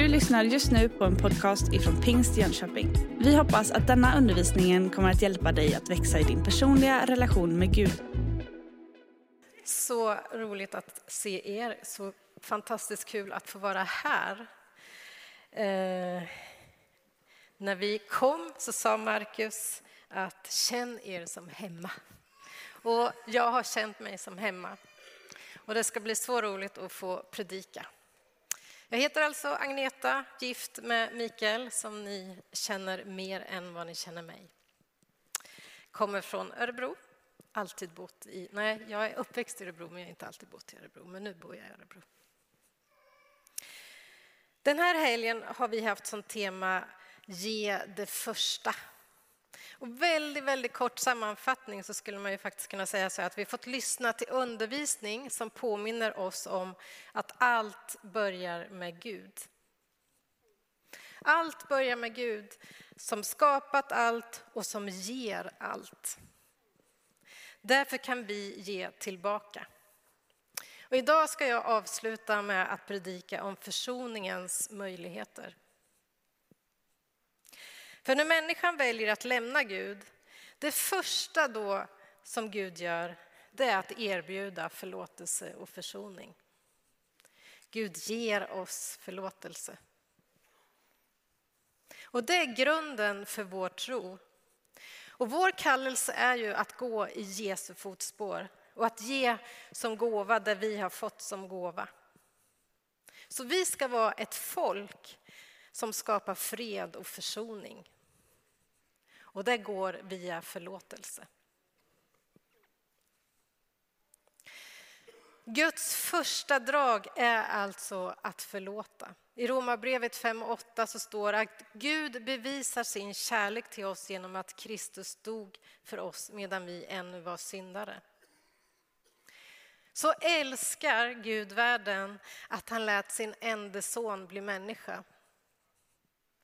Du lyssnar just nu på en podcast ifrån Pingst Jönköping. Vi hoppas att denna undervisning kommer att hjälpa dig att växa i din personliga relation med Gud. Så roligt att se er, så fantastiskt kul att få vara här. Eh, när vi kom så sa Markus att känn er som hemma. Och jag har känt mig som hemma. Och det ska bli så roligt att få predika. Jag heter alltså Agneta, gift med Mikael som ni känner mer än vad ni känner mig. Kommer från Örebro, alltid bott i... Nej, jag är uppväxt i Örebro men jag har inte alltid bott i Örebro, men nu bor jag i Örebro. Den här helgen har vi haft som tema Ge det första. Och väldigt, väldigt kort sammanfattning så skulle man ju faktiskt kunna säga så att vi fått lyssna till undervisning som påminner oss om att allt börjar med Gud. Allt börjar med Gud som skapat allt och som ger allt. Därför kan vi ge tillbaka. Och idag ska jag avsluta med att predika om försoningens möjligheter. För när människan väljer att lämna Gud, det första då som Gud gör, det är att erbjuda förlåtelse och försoning. Gud ger oss förlåtelse. Och det är grunden för vår tro. Och vår kallelse är ju att gå i Jesu fotspår och att ge som gåva det vi har fått som gåva. Så vi ska vara ett folk som skapar fred och försoning. Och det går via förlåtelse. Guds första drag är alltså att förlåta. I Romarbrevet 5.8 så står det att Gud bevisar sin kärlek till oss genom att Kristus dog för oss medan vi ännu var syndare. Så älskar Gud världen att han lät sin enda son bli människa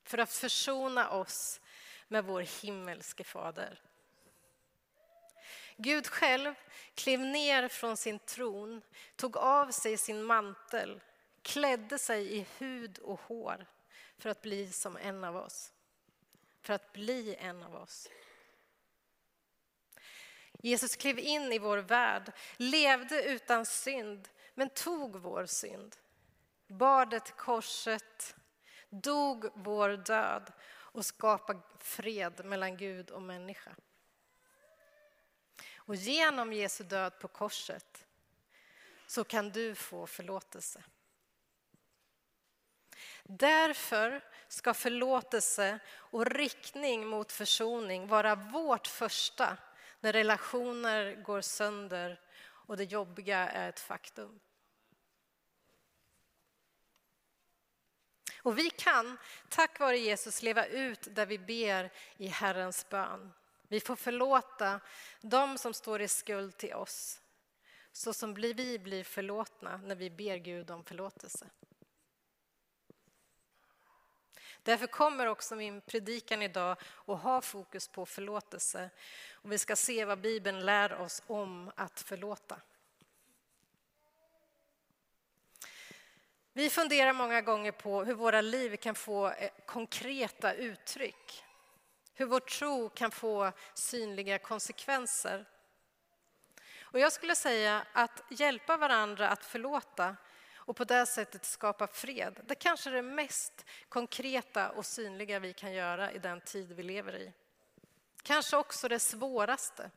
för att försona oss med vår himmelske fader. Gud själv klev ner från sin tron, tog av sig sin mantel, klädde sig i hud och hår för att bli som en av oss. För att bli en av oss. Jesus klev in i vår värld, levde utan synd, men tog vår synd. Bar det till korset, dog vår död och skapade fred mellan Gud och människa. Och genom Jesu död på korset så kan du få förlåtelse. Därför ska förlåtelse och riktning mot försoning vara vårt första när relationer går sönder och det jobbiga är ett faktum. Och vi kan, tack vare Jesus, leva ut där vi ber i Herrens bön. Vi får förlåta dem som står i skuld till oss, så som vi blir förlåtna när vi ber Gud om förlåtelse. Därför kommer också min predikan idag att ha fokus på förlåtelse. Och vi ska se vad Bibeln lär oss om att förlåta. Vi funderar många gånger på hur våra liv kan få eh, konkreta uttryck. Hur vår tro kan få synliga konsekvenser. Och jag skulle säga att hjälpa varandra att förlåta och på det sättet skapa fred. Det kanske är det mest konkreta och synliga vi kan göra i den tid vi lever i. Kanske också det svåraste.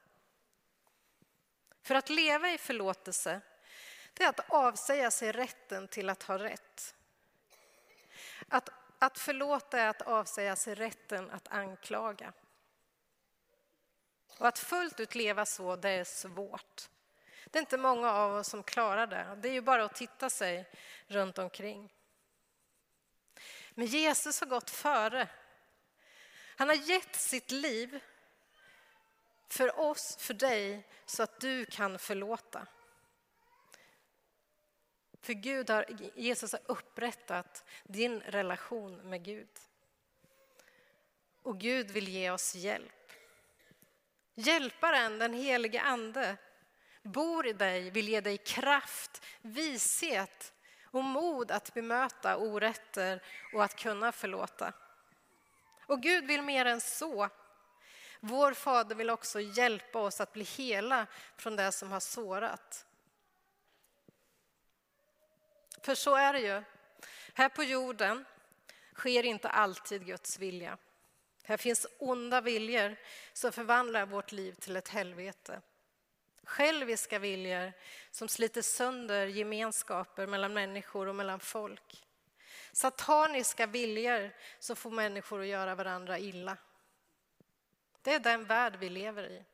För att leva i förlåtelse det är att avsäga sig rätten till att ha rätt. Att, att förlåta är att avsäga sig rätten att anklaga. Och att fullt ut leva så, det är svårt. Det är inte många av oss som klarar det. Det är ju bara att titta sig runt omkring. Men Jesus har gått före. Han har gett sitt liv för oss, för dig, så att du kan förlåta. För Gud har, Jesus har upprättat din relation med Gud. Och Gud vill ge oss hjälp. Hjälparen, den helige Ande, bor i dig, vill ge dig kraft, vishet och mod att bemöta orätter och att kunna förlåta. Och Gud vill mer än så. Vår Fader vill också hjälpa oss att bli hela från det som har sårat. För så är det ju. Här på jorden sker inte alltid Guds vilja. Här finns onda viljor som förvandlar vårt liv till ett helvete. Själviska viljor som sliter sönder gemenskaper mellan människor och mellan folk. Sataniska viljor som får människor att göra varandra illa. Det är den värld vi lever i.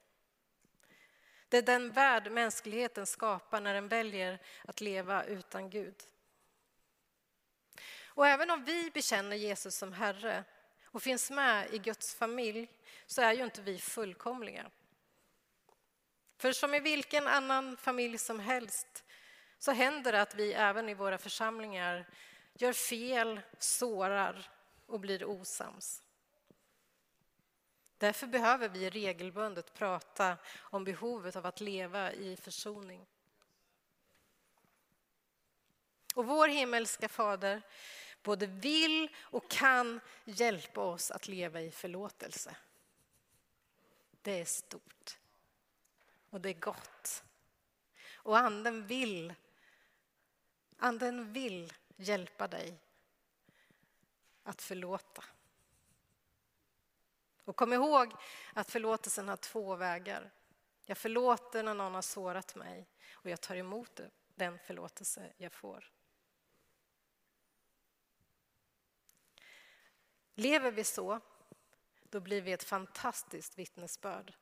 Det är den värld mänskligheten skapar när den väljer att leva utan Gud. Och även om vi bekänner Jesus som Herre och finns med i Guds familj så är ju inte vi fullkomliga. För som i vilken annan familj som helst så händer det att vi även i våra församlingar gör fel, sårar och blir osams. Därför behöver vi regelbundet prata om behovet av att leva i försoning. Och vår himmelska fader både vill och kan hjälpa oss att leva i förlåtelse. Det är stort och det är gott. Och anden vill, anden vill hjälpa dig att förlåta. Och kom ihåg att förlåtelsen har två vägar. Jag förlåter när någon har sårat mig och jag tar emot den förlåtelse jag får. Lever vi så, då blir vi ett fantastiskt vittnesbörd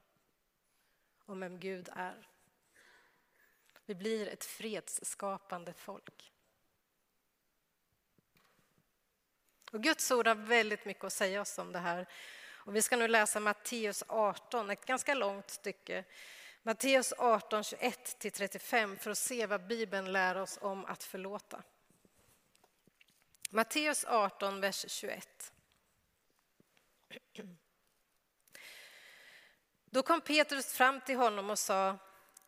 om vem Gud är. Vi blir ett fredsskapande folk. Och Guds ord har väldigt mycket att säga oss om det här. Och vi ska nu läsa Matteus 18, ett ganska långt stycke. Matteus 18, 21-35 för att se vad Bibeln lär oss om att förlåta. Matteus 18, vers 21. Då kom Petrus fram till honom och sa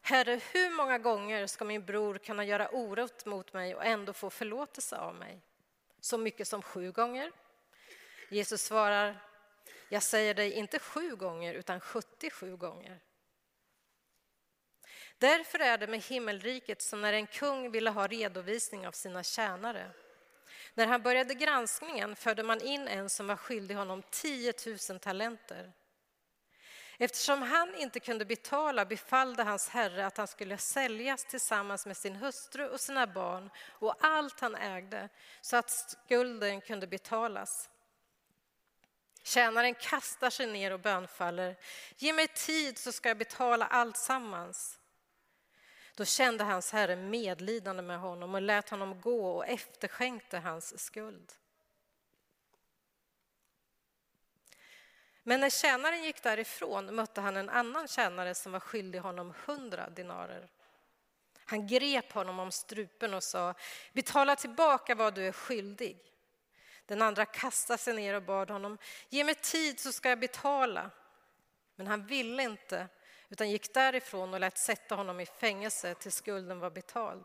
Herre, hur många gånger ska min bror kunna göra orätt mot mig och ändå få förlåtelse av mig? Så mycket som sju gånger? Jesus svarar, jag säger dig inte sju gånger utan 77 gånger. Därför är det med himmelriket som när en kung ville ha redovisning av sina tjänare. När han började granskningen förde man in en som var skyldig honom 10 000 talenter. Eftersom han inte kunde betala befallde hans herre att han skulle säljas tillsammans med sin hustru och sina barn och allt han ägde så att skulden kunde betalas. Tjänaren kastar sig ner och bönfaller. Ge mig tid så ska jag betala allt sammans. Då kände hans herre medlidande med honom och lät honom gå och efterskänkte hans skuld. Men när tjänaren gick därifrån mötte han en annan tjänare som var skyldig honom hundra dinarer. Han grep honom om strupen och sa betala tillbaka vad du är skyldig. Den andra kastade sig ner och bad honom ge mig tid så ska jag betala. Men han ville inte utan gick därifrån och lät sätta honom i fängelse tills skulden var betald.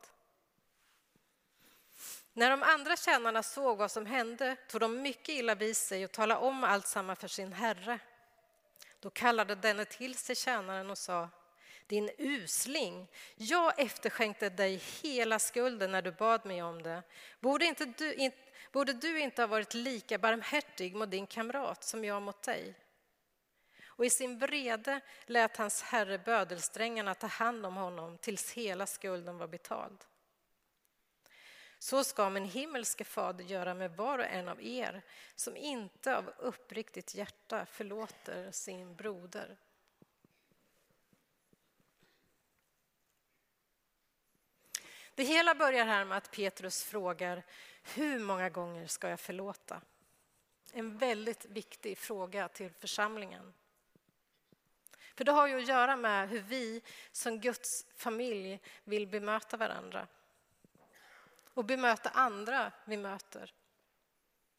När de andra tjänarna såg vad som hände tog de mycket illa vid sig och talade om allt samma för sin herre. Då kallade denne till sig tjänaren och sa din usling, jag efterskänkte dig hela skulden när du bad mig om det. Borde, inte du, in, borde du inte ha varit lika barmhärtig mot din kamrat som jag mot dig? Och i sin vrede lät hans herre bödelsträngarna ta hand om honom tills hela skulden var betald. Så ska min himmelske fader göra med var och en av er som inte av uppriktigt hjärta förlåter sin broder. Det hela börjar här med att Petrus frågar hur många gånger ska jag förlåta? En väldigt viktig fråga till församlingen. För det har ju att göra med hur vi som Guds familj vill bemöta varandra och bemöta andra vi möter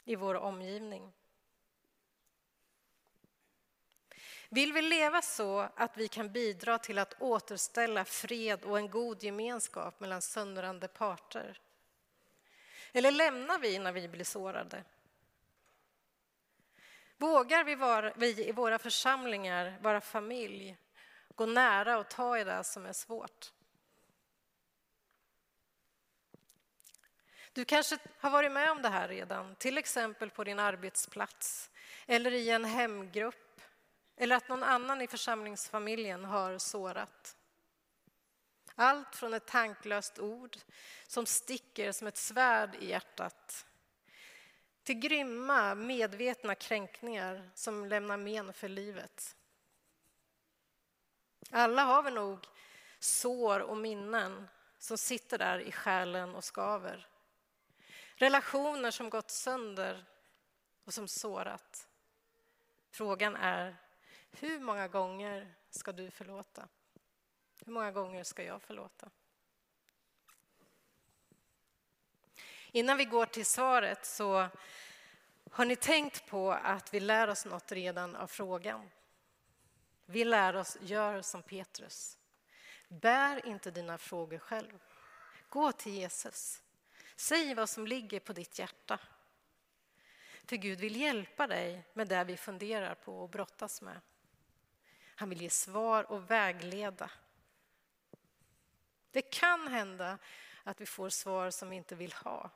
i vår omgivning. Vill vi leva så att vi kan bidra till att återställa fred och en god gemenskap mellan söndrande parter? Eller lämnar vi när vi blir sårade? Vågar vi, var, vi i våra församlingar, vara familj, gå nära och ta i det som är svårt? Du kanske har varit med om det här redan, till exempel på din arbetsplats eller i en hemgrupp eller att någon annan i församlingsfamiljen har sårat. Allt från ett tanklöst ord som sticker som ett svärd i hjärtat till grymma, medvetna kränkningar som lämnar men för livet. Alla har vi nog sår och minnen som sitter där i själen och skaver. Relationer som gått sönder och som sårat. Frågan är, hur många gånger ska du förlåta? Hur många gånger ska jag förlåta? Innan vi går till svaret så har ni tänkt på att vi lär oss något redan av frågan? Vi lär oss, gör som Petrus. Bär inte dina frågor själv. Gå till Jesus. Säg vad som ligger på ditt hjärta. För Gud vill hjälpa dig med det vi funderar på och brottas med. Han vill ge svar och vägleda. Det kan hända att vi får svar som vi inte vill ha.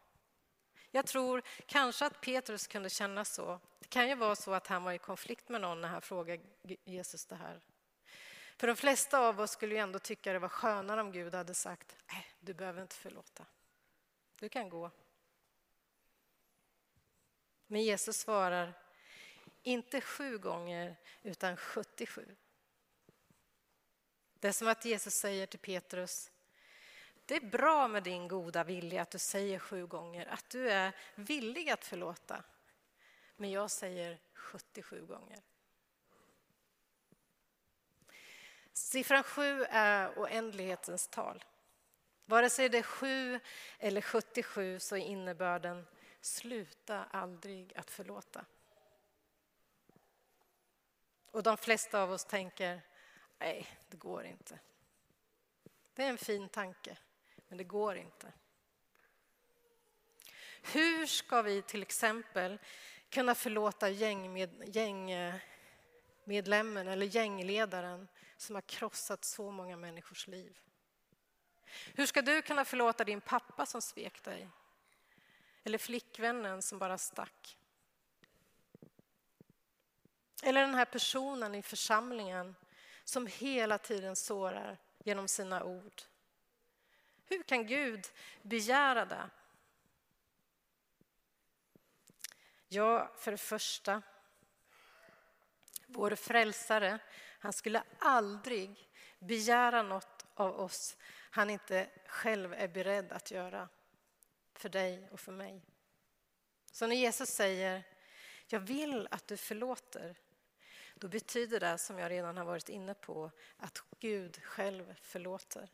Jag tror kanske att Petrus kunde känna så. Det kan ju vara så att han var i konflikt med någon när han frågade Jesus det här. För de flesta av oss skulle ju ändå tycka det var skönare om Gud hade sagt, nej, du behöver inte förlåta. Du kan gå. Men Jesus svarar, inte sju gånger, utan 77. Det är som att Jesus säger till Petrus, det är bra med din goda vilja att du säger sju gånger, att du är villig att förlåta. Men jag säger 77 gånger. Siffran sju är oändlighetens tal. Vare sig det är sju eller 77 så är innebörden sluta aldrig att förlåta. Och de flesta av oss tänker, nej, det går inte. Det är en fin tanke, men det går inte. Hur ska vi till exempel kunna förlåta gängmed, gängmedlemmen eller gängledaren som har krossat så många människors liv? Hur ska du kunna förlåta din pappa som svek dig? Eller flickvännen som bara stack? Eller den här personen i församlingen som hela tiden sårar genom sina ord. Hur kan Gud begära det? Ja, för det första, vår frälsare, han skulle aldrig begära något av oss han inte själv är beredd att göra för dig och för mig. Så när Jesus säger jag vill att du förlåter då betyder det, som jag redan har varit inne på, att Gud själv förlåter.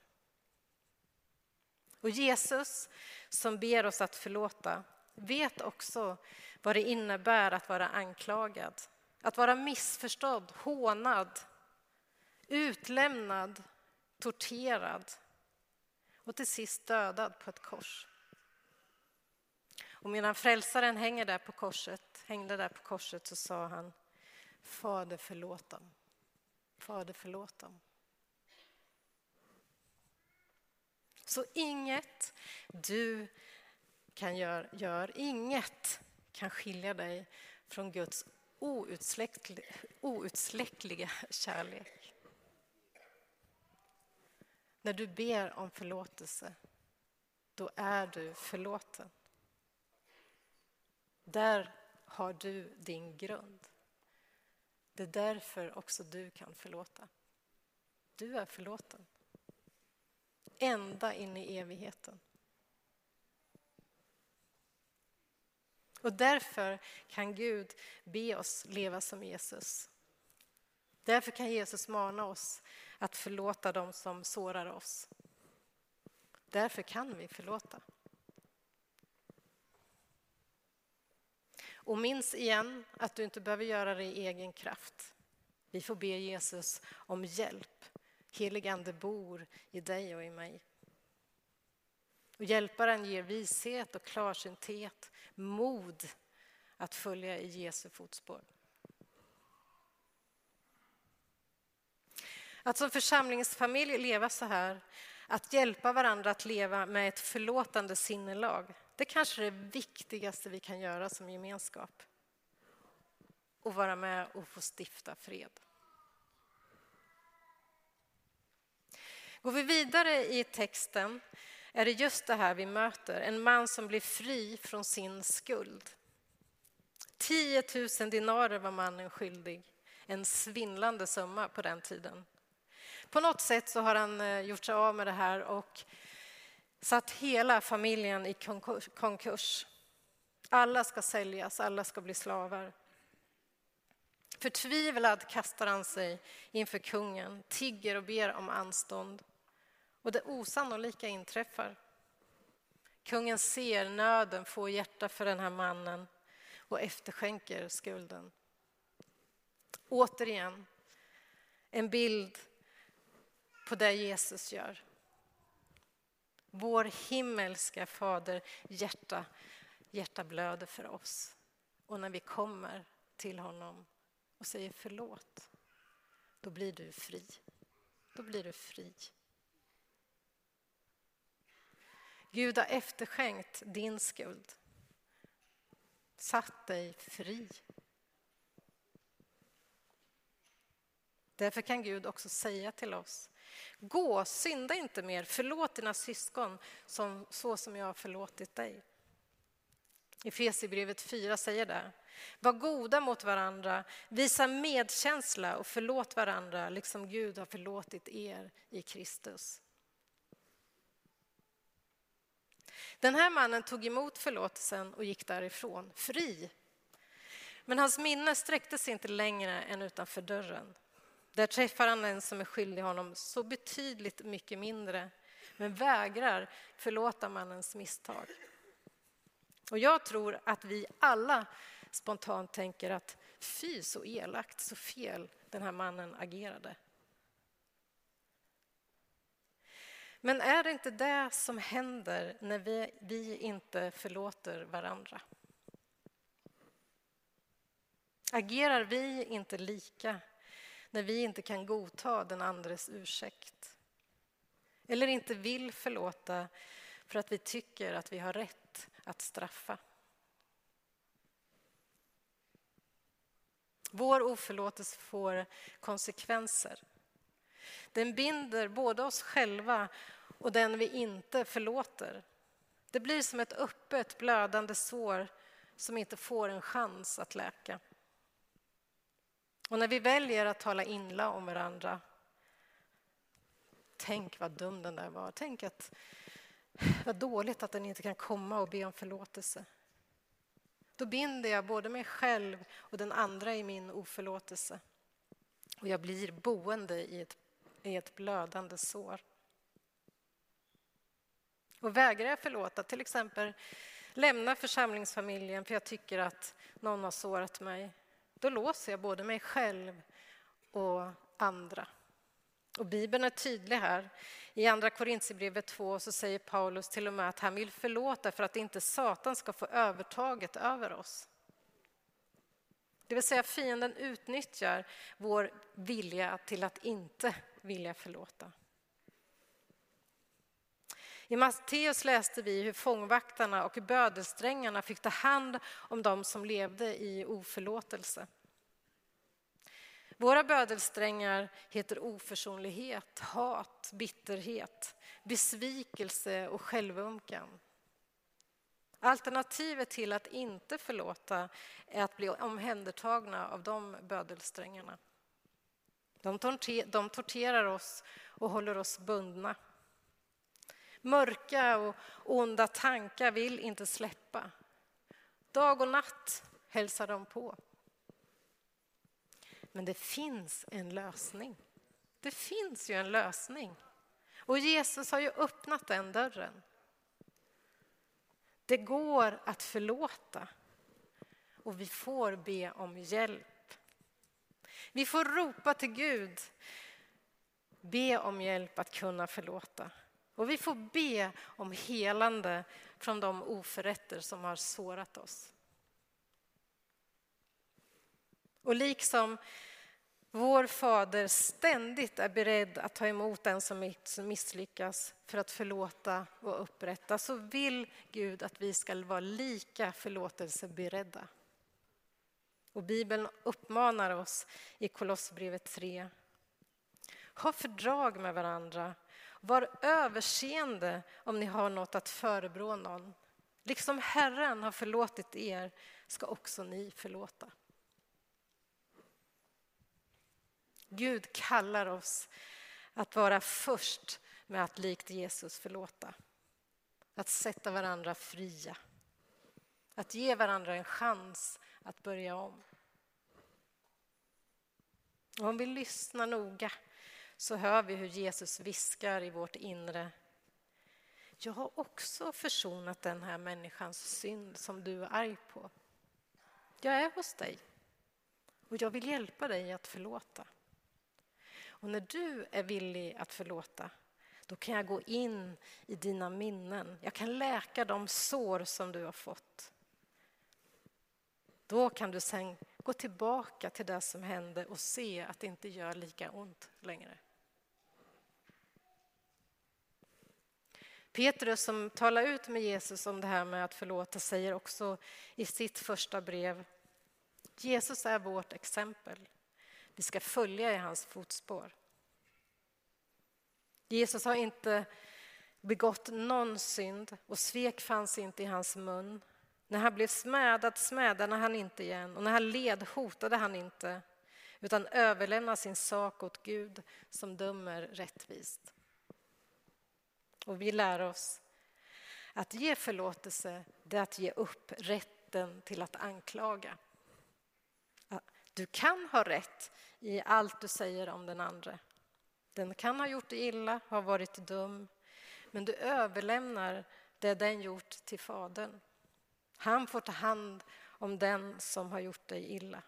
Och Jesus, som ber oss att förlåta, vet också vad det innebär att vara anklagad, att vara missförstådd, hånad, utlämnad, torterad och till sist dödad på ett kors. Och medan frälsaren hänger där på korset, hängde där på korset så sa han Fader förlåt dem. Fader förlåt dem. Så inget du kan gör, gör, inget kan skilja dig från Guds outsläckliga kärlek. När du ber om förlåtelse, då är du förlåten. Där har du din grund. Det är därför också du kan förlåta. Du är förlåten. Ända in i evigheten. Och därför kan Gud be oss leva som Jesus. Därför kan Jesus mana oss att förlåta dem som sårar oss. Därför kan vi förlåta. Och minns igen att du inte behöver göra det i egen kraft. Vi får be Jesus om hjälp. Helig Ande bor i dig och i mig. Och hjälparen ger vishet och klarsynthet, mod att följa i Jesu fotspår. Att som församlingsfamilj leva så här, att hjälpa varandra att leva med ett förlåtande sinnelag, det kanske är det viktigaste vi kan göra som gemenskap. Och vara med och få stifta fred. Går vi vidare i texten är det just det här vi möter, en man som blir fri från sin skuld. 10 000 dinarer var mannen skyldig, en svindlande summa på den tiden. På något sätt så har han eh, gjort sig av med det här och satt hela familjen i konkurs. Alla ska säljas, alla ska bli slavar. Förtvivlad kastar han sig inför kungen, tigger och ber om anstånd. Och det osannolika inträffar. Kungen ser nöden få hjärta för den här mannen och efterskänker skulden. Återigen, en bild på det Jesus gör. Vår himmelska fader hjärta, hjärta blöder för oss. Och när vi kommer till honom och säger förlåt, då blir du fri. Då blir du fri. Gud har efterskänkt din skuld, satt dig fri. Därför kan Gud också säga till oss, gå, synda inte mer, förlåt dina syskon som, så som jag har förlåtit dig. Efesierbrevet 4 säger det. Var goda mot varandra, visa medkänsla och förlåt varandra liksom Gud har förlåtit er i Kristus. Den här mannen tog emot förlåtelsen och gick därifrån, fri. Men hans minne sträckte sig inte längre än utanför dörren. Där träffar han en som är skyldig honom så betydligt mycket mindre men vägrar förlåta mannens misstag. Och jag tror att vi alla spontant tänker att fy så elakt, så fel den här mannen agerade. Men är det inte det som händer när vi, vi inte förlåter varandra? Agerar vi inte lika när vi inte kan godta den andres ursäkt? Eller inte vill förlåta för att vi tycker att vi har rätt att straffa? Vår oförlåtelse får konsekvenser. Den binder både oss själva och den vi inte förlåter. Det blir som ett öppet blödande sår som inte får en chans att läka. Och när vi väljer att tala illa om varandra Tänk vad dum den där var. Tänk att vad dåligt att den inte kan komma och be om förlåtelse. Då binder jag både mig själv och den andra i min oförlåtelse. Och jag blir boende i ett, i ett blödande sår. Och vägrar jag förlåta, till exempel lämna församlingsfamiljen för jag tycker att någon har sårat mig, då låser jag både mig själv och andra. Och Bibeln är tydlig här. I Andra Korintierbrevet 2 så säger Paulus till och med att han vill förlåta för att inte Satan ska få övertaget över oss. Det vill säga fienden utnyttjar vår vilja till att inte vilja förlåta. I Matteus läste vi hur fångvaktarna och bödelsträngarna fick ta hand om dem som levde i oförlåtelse. Våra bödelsträngar heter oförsonlighet, hat, bitterhet, besvikelse och självömkan. Alternativet till att inte förlåta är att bli omhändertagna av de bödelsträngarna. De torterar oss och håller oss bundna. Mörka och onda tankar vill inte släppa. Dag och natt hälsar de på. Men det finns en lösning. Det finns ju en lösning. Och Jesus har ju öppnat den dörren. Det går att förlåta och vi får be om hjälp. Vi får ropa till Gud, be om hjälp att kunna förlåta. Och vi får be om helande från de oförrätter som har sårat oss. Och liksom vår fader ständigt är beredd att ta emot den som misslyckas för att förlåta och upprätta så vill Gud att vi ska vara lika förlåtelseberedda. Och Bibeln uppmanar oss i Kolossbrevet 3. Ha fördrag med varandra. Var överseende om ni har något att förebrå någon. Liksom Herren har förlåtit er ska också ni förlåta. Gud kallar oss att vara först med att likt Jesus förlåta. Att sätta varandra fria. Att ge varandra en chans att börja om. Och om vi lyssnar noga så hör vi hur Jesus viskar i vårt inre. Jag har också försonat den här människans synd som du är arg på. Jag är hos dig och jag vill hjälpa dig att förlåta. Och när du är villig att förlåta, då kan jag gå in i dina minnen. Jag kan läka de sår som du har fått. Då kan du sen gå tillbaka till det som hände och se att det inte gör lika ont längre. Petrus som talar ut med Jesus om det här med att förlåta säger också i sitt första brev Jesus är vårt exempel. Vi ska följa i hans fotspår. Jesus har inte begått någon synd och svek fanns inte i hans mun. När han blev smädad smädade han inte igen och när han led hotade han inte utan överlämnade sin sak åt Gud som dömer rättvist. Och vi lär oss att ge förlåtelse, det är att ge upp rätten till att anklaga. Du kan ha rätt i allt du säger om den andra. Den kan ha gjort dig illa, ha varit dum, men du överlämnar det den gjort till Fadern. Han får ta hand om den som har gjort dig illa.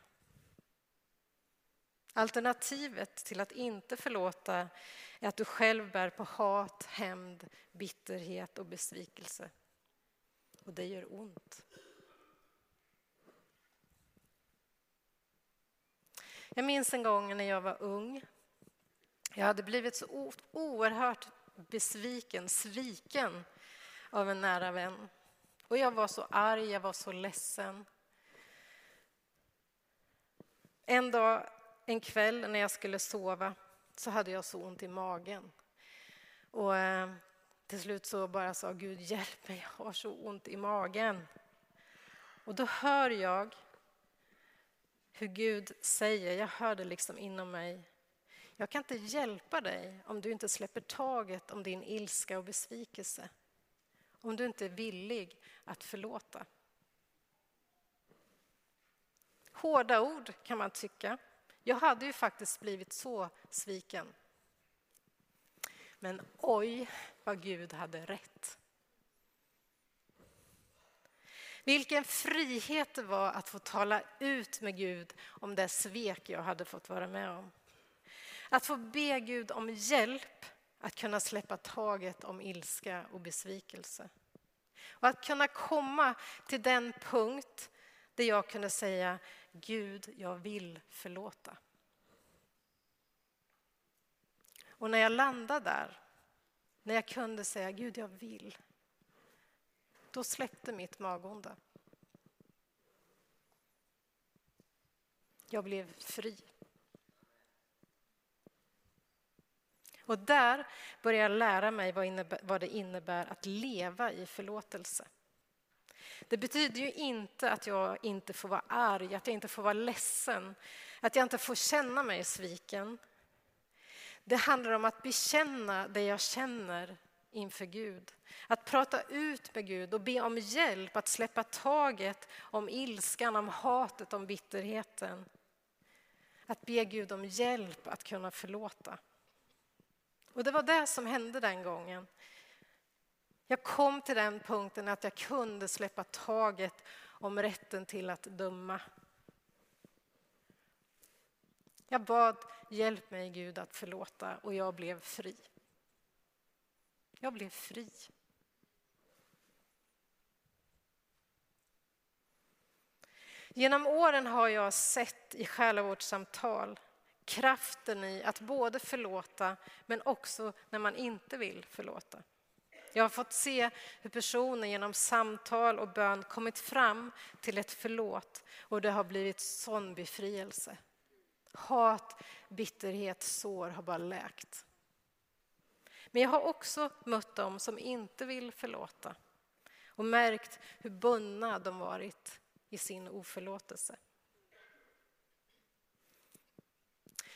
Alternativet till att inte förlåta är att du själv bär på hat, hämnd, bitterhet och besvikelse. Och det gör ont. Jag minns en gång när jag var ung. Jag hade blivit så oerhört besviken, sviken av en nära vän. Och jag var så arg, jag var så ledsen. En dag, en kväll när jag skulle sova så hade jag så ont i magen. Och eh, till slut så bara sa Gud hjälp mig, jag har så ont i magen. Och då hör jag hur Gud säger, jag hör det liksom inom mig. Jag kan inte hjälpa dig om du inte släpper taget om din ilska och besvikelse. Om du inte är villig att förlåta. Hårda ord kan man tycka. Jag hade ju faktiskt blivit så sviken. Men oj, vad Gud hade rätt. Vilken frihet det var att få tala ut med Gud om det svek jag hade fått vara med om. Att få be Gud om hjälp att kunna släppa taget om ilska och besvikelse. Och att kunna komma till den punkt där jag kunde säga Gud, jag vill förlåta. Och när jag landade där, när jag kunde säga Gud, jag vill, då släppte mitt magonda. Jag blev fri. Och där började jag lära mig vad, det innebär att leva i förlåtelse. Det betyder ju inte att jag inte får vara arg, att jag inte får vara ledsen, att jag inte får känna mig sviken. Det handlar om att bekänna det jag känner inför Gud. Att prata ut med Gud och be om hjälp att släppa taget om ilskan, om hatet, om bitterheten. Att be Gud om hjälp att kunna förlåta. Och det var det som hände den gången. Jag kom till den punkten att jag kunde släppa taget om rätten till att döma. Jag bad hjälp mig Gud att förlåta och jag blev fri. Jag blev fri. Genom åren har jag sett i själavårdssamtal kraften i att både förlåta men också när man inte vill förlåta. Jag har fått se hur personer genom samtal och bön kommit fram till ett förlåt och det har blivit sån befrielse. Hat, bitterhet, sår har bara läkt. Men jag har också mött dem som inte vill förlåta och märkt hur bundna de varit i sin oförlåtelse.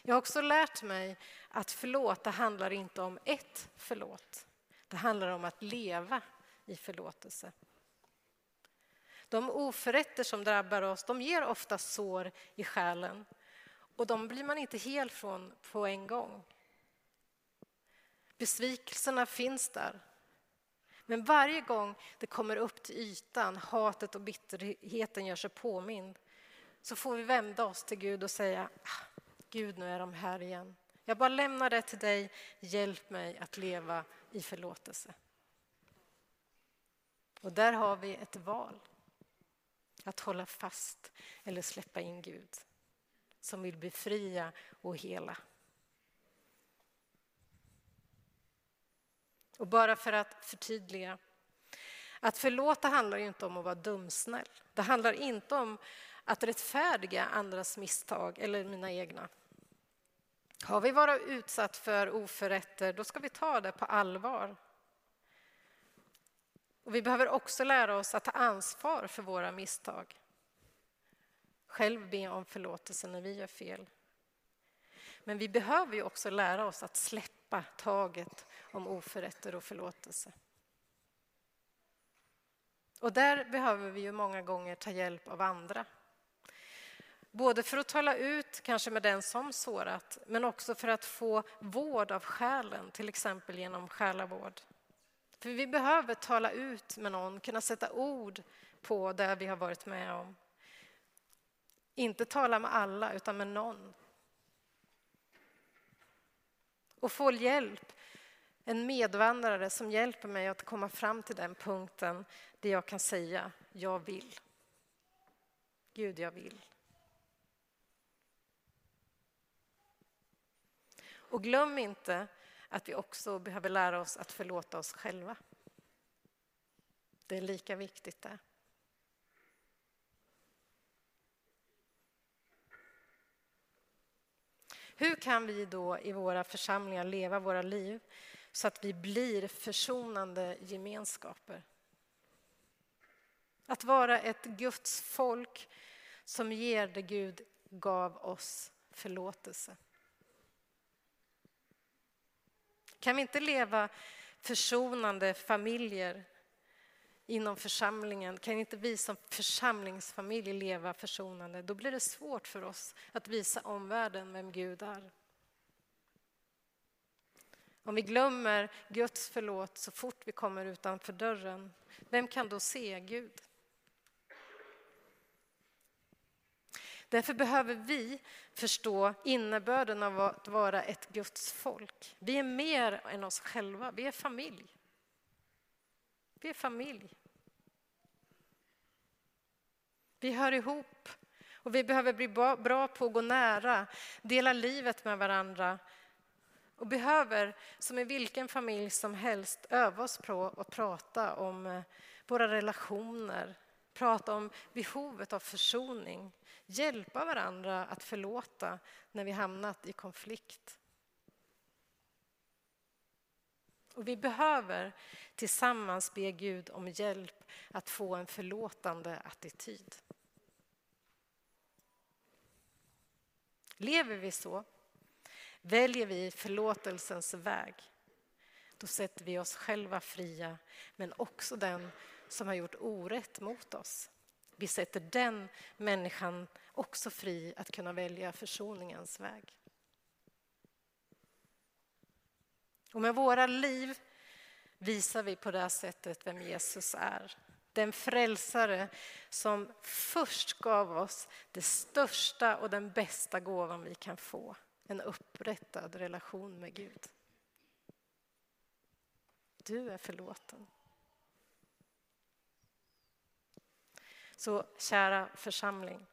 Jag har också lärt mig att förlåta handlar inte om ett förlåt. Det handlar om att leva i förlåtelse. De oförrätter som drabbar oss de ger ofta sår i själen och de blir man inte hel från på en gång. Besvikelserna finns där. Men varje gång det kommer upp till ytan, hatet och bitterheten gör sig påmind, så får vi vända oss till Gud och säga ah, Gud, nu är de här igen. Jag bara lämnar det till dig. Hjälp mig att leva i förlåtelse. Och där har vi ett val. Att hålla fast eller släppa in Gud som vill befria och hela. Och bara för att förtydliga. Att förlåta handlar ju inte om att vara dumsnäll. Det handlar inte om att rättfärdiga andras misstag eller mina egna. Har vi varit utsatt för oförrätter, då ska vi ta det på allvar. Och vi behöver också lära oss att ta ansvar för våra misstag. Själv be om förlåtelse när vi gör fel. Men vi behöver ju också lära oss att släppa taget om oförrätter och förlåtelse. Och där behöver vi ju många gånger ta hjälp av andra. Både för att tala ut, kanske med den som sårat, men också för att få vård av själen, till exempel genom själavård. För vi behöver tala ut med någon, kunna sätta ord på det vi har varit med om. Inte tala med alla, utan med någon. Och få hjälp, en medvandrare som hjälper mig att komma fram till den punkten där jag kan säga, jag vill. Gud, jag vill. Och glöm inte att vi också behöver lära oss att förlåta oss själva. Det är lika viktigt det. Hur kan vi då i våra församlingar leva våra liv så att vi blir försonande gemenskaper? Att vara ett Guds folk som ger det Gud gav oss förlåtelse. Kan vi inte leva försonande familjer inom församlingen, kan inte vi som församlingsfamilj leva försonande, då blir det svårt för oss att visa omvärlden vem Gud är. Om vi glömmer Guds förlåt så fort vi kommer utanför dörren, vem kan då se Gud? Därför behöver vi förstå innebörden av att vara ett Guds folk. Vi är mer än oss själva, vi är familj. Vi är familj. Vi hör ihop och vi behöver bli bra på att gå nära, dela livet med varandra och behöver, som i vilken familj som helst, öva oss på att prata om eh, våra relationer, prata om behovet av försoning, hjälpa varandra att förlåta när vi hamnat i konflikt. Och vi behöver tillsammans be Gud om hjälp att få en förlåtande attityd. Lever vi så, väljer vi förlåtelsens väg, då sätter vi oss själva fria, men också den som har gjort orätt mot oss. Vi sätter den människan också fri att kunna välja försoningens väg. Och med våra liv visar vi på det här sättet vem Jesus är. Den frälsare som först gav oss det största och den bästa gåvan vi kan få. En upprättad relation med Gud. du är förlåten. Så kära församling.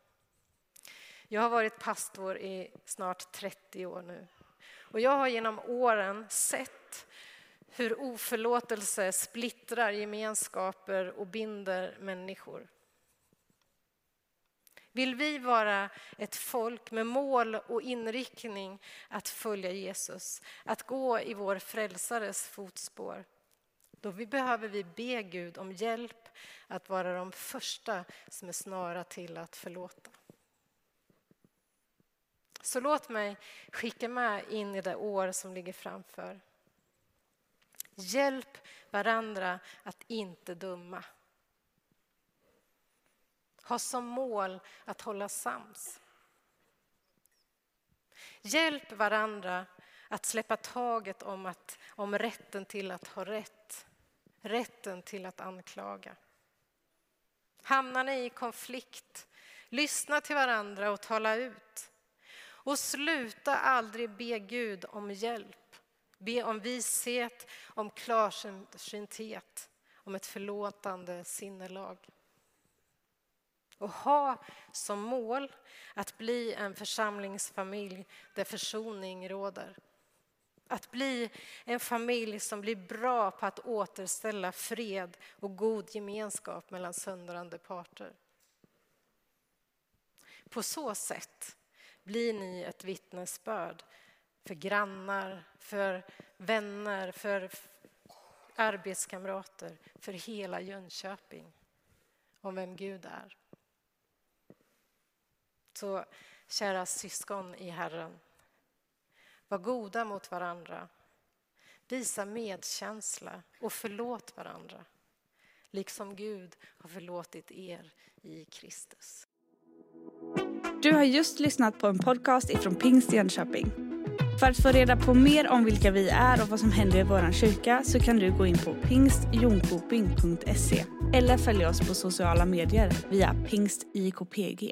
Jag har varit pastor i snart 30 år nu. Och jag har genom åren sett hur oförlåtelse splittrar gemenskaper och binder människor. Vill vi vara ett folk med mål och inriktning att följa Jesus, att gå i vår frälsares fotspår, då vi behöver vi be Gud om hjälp att vara de första som är snara till att förlåta. Så låt mig skicka med in i det år som ligger framför. Hjälp varandra att inte döma. Ha som mål att hålla sams. Hjälp varandra att släppa taget om, att, om rätten till att ha rätt, rätten till att anklaga. Hamnar ni i konflikt, lyssna till varandra och tala ut. Och sluta aldrig be Gud om hjälp. Be om vishet, om klarsynthet, om ett förlåtande sinnelag. Och ha som mål att bli en församlingsfamilj där försoning råder. Att bli en familj som blir bra på att återställa fred och god gemenskap mellan söndrande parter. På så sätt blir ni ett vittnesbörd för grannar, för vänner, för arbetskamrater, för hela Jönköping om vem Gud är. Så kära syskon i Herren, var goda mot varandra. Visa medkänsla och förlåt varandra, liksom Gud har förlåtit er i Kristus. Du har just lyssnat på en podcast ifrån Pingst Jönköping. För att få reda på mer om vilka vi är och vad som händer i vår kyrka så kan du gå in på pingstjonkoping.se eller följa oss på sociala medier via pingstjkpg.